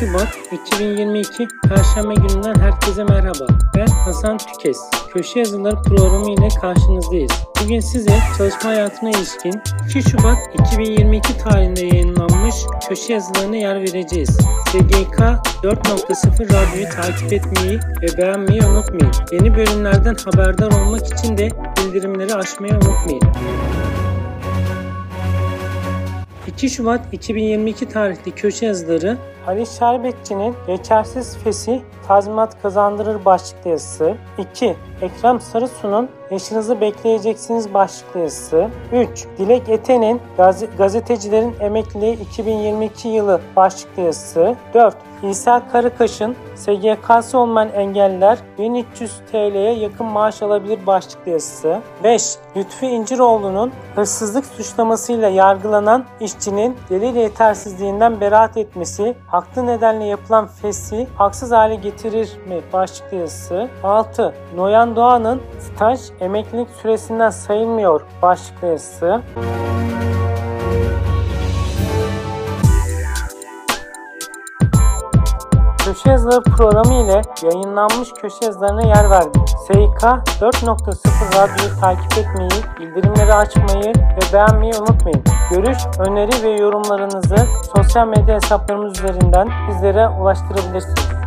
Şubat 2022 Perşembe gününden herkese merhaba. Ben Hasan Tükes. Köşe yazıları programı ile karşınızdayız. Bugün size çalışma hayatına ilişkin 2 Şubat 2022 tarihinde yayınlanmış köşe yazılarına yer vereceğiz. SGK 4.0 radyoyu takip etmeyi ve beğenmeyi unutmayın. Yeni bölümlerden haberdar olmak için de bildirimleri açmayı unutmayın. 2 Şubat 2022 tarihli köşe yazıları Ali Şerbetçi'nin Geçersiz Fesi tazminat kazandırır başlıklı yazısı 2. Ekrem Sarısu'nun Yaşınızı Bekleyeceksiniz başlıklı yazısı 3. Dilek Eten'in Gaz- Gazetecilerin Emekliliği 2022 yılı başlıklı yazısı 4. İsa Karakaş'ın SGK'sı olmayan engelliler 1300 TL'ye yakın maaş alabilir başlıklı yazısı 5. Lütfi İnciroğlu'nun hırsızlık suçlamasıyla yargılanan işçinin delil yetersizliğinden beraat etmesi haklı nedenle yapılan fesi haksız hale getirir mi? Başlıklı yazısı 6. Noyan Doğan'ın staj emeklilik süresinden sayılmıyor. Başlıklı yazısı Köşe yazıları programı ile yayınlanmış köşe yazılarına yer verdik. SİK 4.0 radyoyu takip etmeyi, bildirimleri açmayı ve beğenmeyi unutmayın. Görüş, öneri ve yorumlarınızı sosyal medya hesaplarımız üzerinden bizlere ulaştırabilirsiniz.